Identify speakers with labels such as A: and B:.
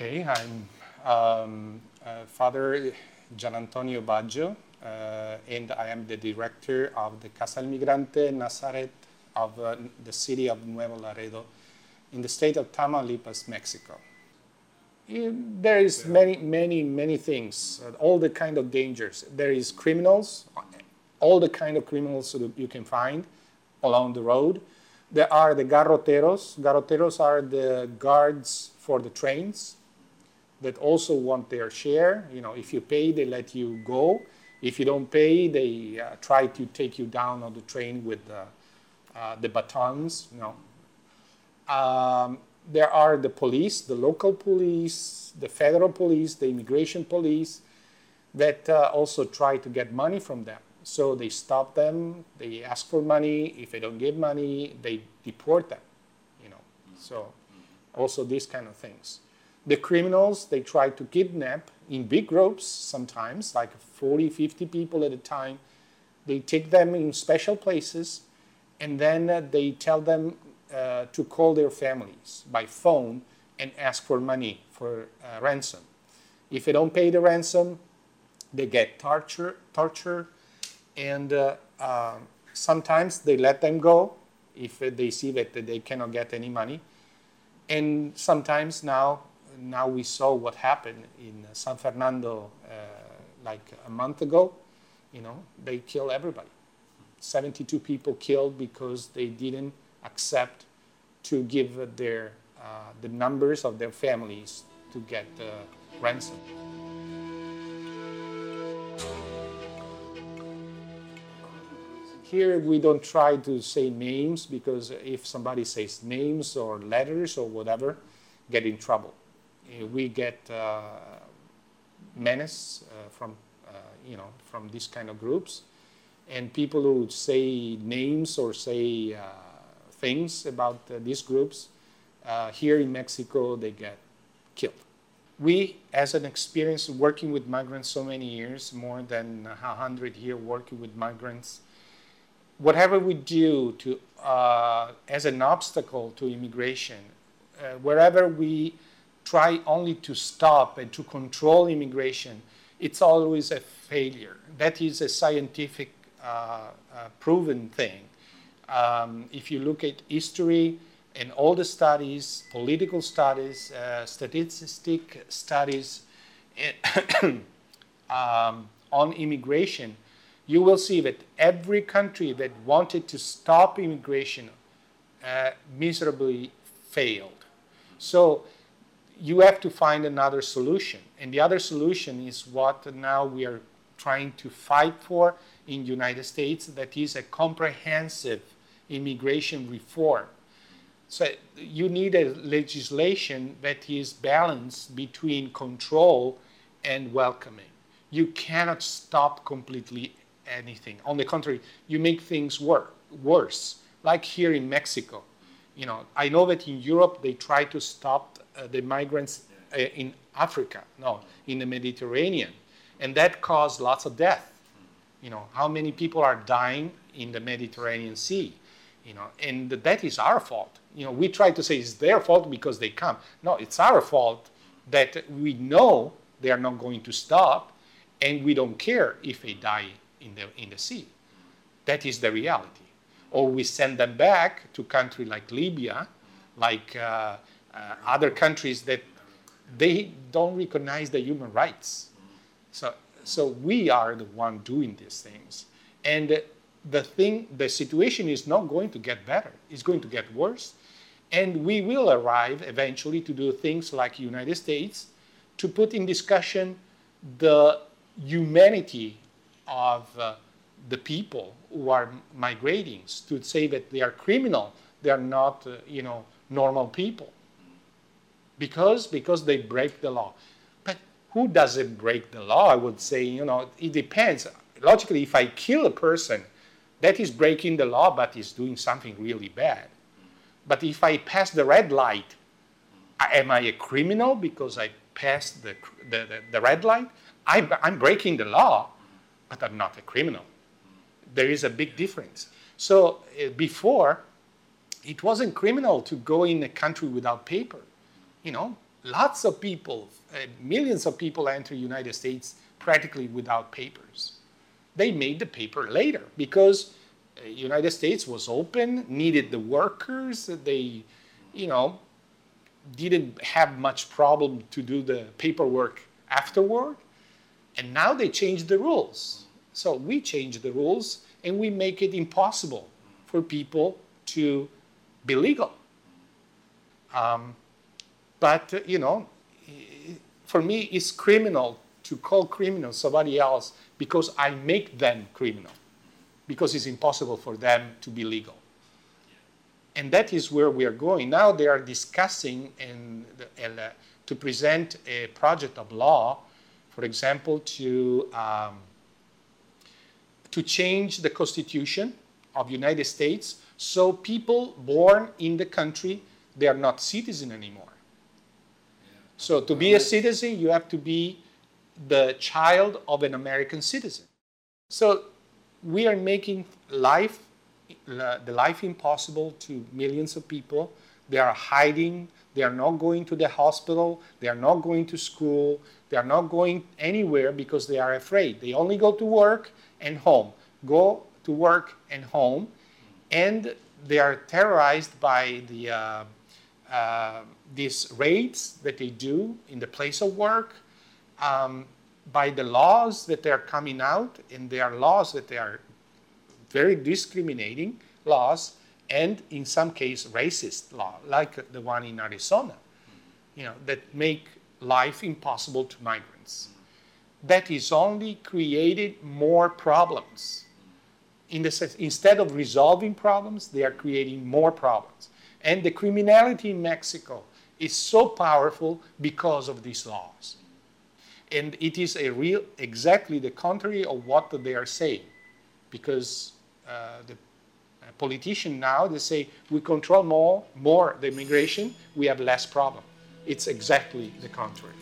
A: Okay, I'm um, uh, Father Gian Antonio Baggio, uh, and I am the director of the Casa Migrante Nazaret of uh, the city of Nuevo Laredo in the state of Tamaulipas, Mexico. There is many, many, many things, uh, all the kind of dangers. There is criminals, all the kind of criminals that you can find along the road. There are the garroteros. Garroteros are the guards for the trains that also want their share. You know, if you pay, they let you go. If you don't pay, they uh, try to take you down on the train with the, uh, the batons. You know. Um, there are the police, the local police, the federal police, the immigration police that uh, also try to get money from them. So they stop them, they ask for money. If they don't give money, they deport them. You know. So also these kind of things. The criminals, they try to kidnap in big groups sometimes, like 40, 50 people at a time. They take them in special places and then uh, they tell them uh, to call their families by phone and ask for money for uh, ransom. If they don't pay the ransom, they get torture, torture and uh, um, sometimes they let them go if they see that they cannot get any money. And sometimes now now we saw what happened in San Fernando uh, like a month ago. You know, they kill everybody. 72 people killed because they didn't accept to give their uh, the numbers of their families to get the ransom. Here we don't try to say names because if somebody says names or letters or whatever, get in trouble. Uh, we get uh, menace uh, from you know from these kind of groups, and people who say names or say things about these groups here in Mexico they get killed. We, as an experience working with migrants so many years, more than 100 years working with migrants, whatever we do to, uh, as an obstacle to immigration, uh, wherever we try only to stop and to control immigration, it's always a failure. That is a scientific uh, uh, proven thing. Um, if you look at history and all the studies, political studies, uh, statistic studies um, on immigration, you will see that every country that wanted to stop immigration uh, miserably failed. So you have to find another solution. And the other solution is what now we are trying to fight for in the United States, that is a comprehensive immigration reform. So you need a legislation that is balanced between control and welcoming. You cannot stop completely anything. On the contrary, you make things wor- worse. Like here in Mexico, you know, I know that in Europe they try to stop uh, the migrants uh, in Africa, no, in the Mediterranean. And that caused lots of death. You know, how many people are dying in the Mediterranean Sea? You know, and that is our fault. You know, we try to say it's their fault because they come. No, it's our fault that we know they are not going to stop, and we don't care if they die in the in the sea. That is the reality. Or we send them back to country like Libya, like uh, uh, other countries that they don't recognize the human rights. So, so we are the one doing these things. And the thing, the situation is not going to get better. It's going to get worse. And we will arrive eventually to do things like United States to put in discussion the humanity of uh, the people who are migrating to say that they are criminal, they are not, uh, you know, normal people. Because? Because they break the law. But who doesn't break the law? I would say, you know, it depends. Logically, if I kill a person, that is breaking the law, but is doing something really bad. But if I pass the red light, am I a criminal because I passed the, the, the, the red light? I'm, I'm breaking the law, but I'm not a criminal. There is a big difference. So uh, before, it wasn't criminal to go in a country without paper you know, lots of people, uh, millions of people enter United States practically without papers. They made the paper later because uh, United States was open, needed the workers. They, you know, didn't have much problem to do the paperwork afterward. And now they changed the rules. So we change the rules and we make it impossible for people to be legal. Um, but, uh, you know, for me, it's criminal to call criminal somebody else because I make them criminal, because it's impossible for them to be legal. And that is where we are going. Now they are discussing in the, uh, to present a project of law, for example, to, um, to change the constitution of United States so people born in the country, they are not citizen anymore. So to be a citizen, you have to be the child of an American citizen. So we are making life, uh, the life impossible to millions of people. They are hiding. They are not going to the hospital. They are not going to school. They are not going anywhere because they are afraid. They only go to work and home. Go to work and home. And they are terrorized by the uh, uh, these raids that they do in the place of work, um, by the laws that they are coming out, and they are laws that they are very discriminating laws, and in some case racist law, like the one in Arizona, you know, that make life impossible to migrants. That is only created more problems. In the sense, instead of resolving problems, they are creating more problems. And the criminality in Mexico is so powerful because of these laws. And it is a real, exactly the contrary of what they are saying. Because uh, the politicians now, they say, we control more, more the immigration, we have less problem. It's exactly the contrary.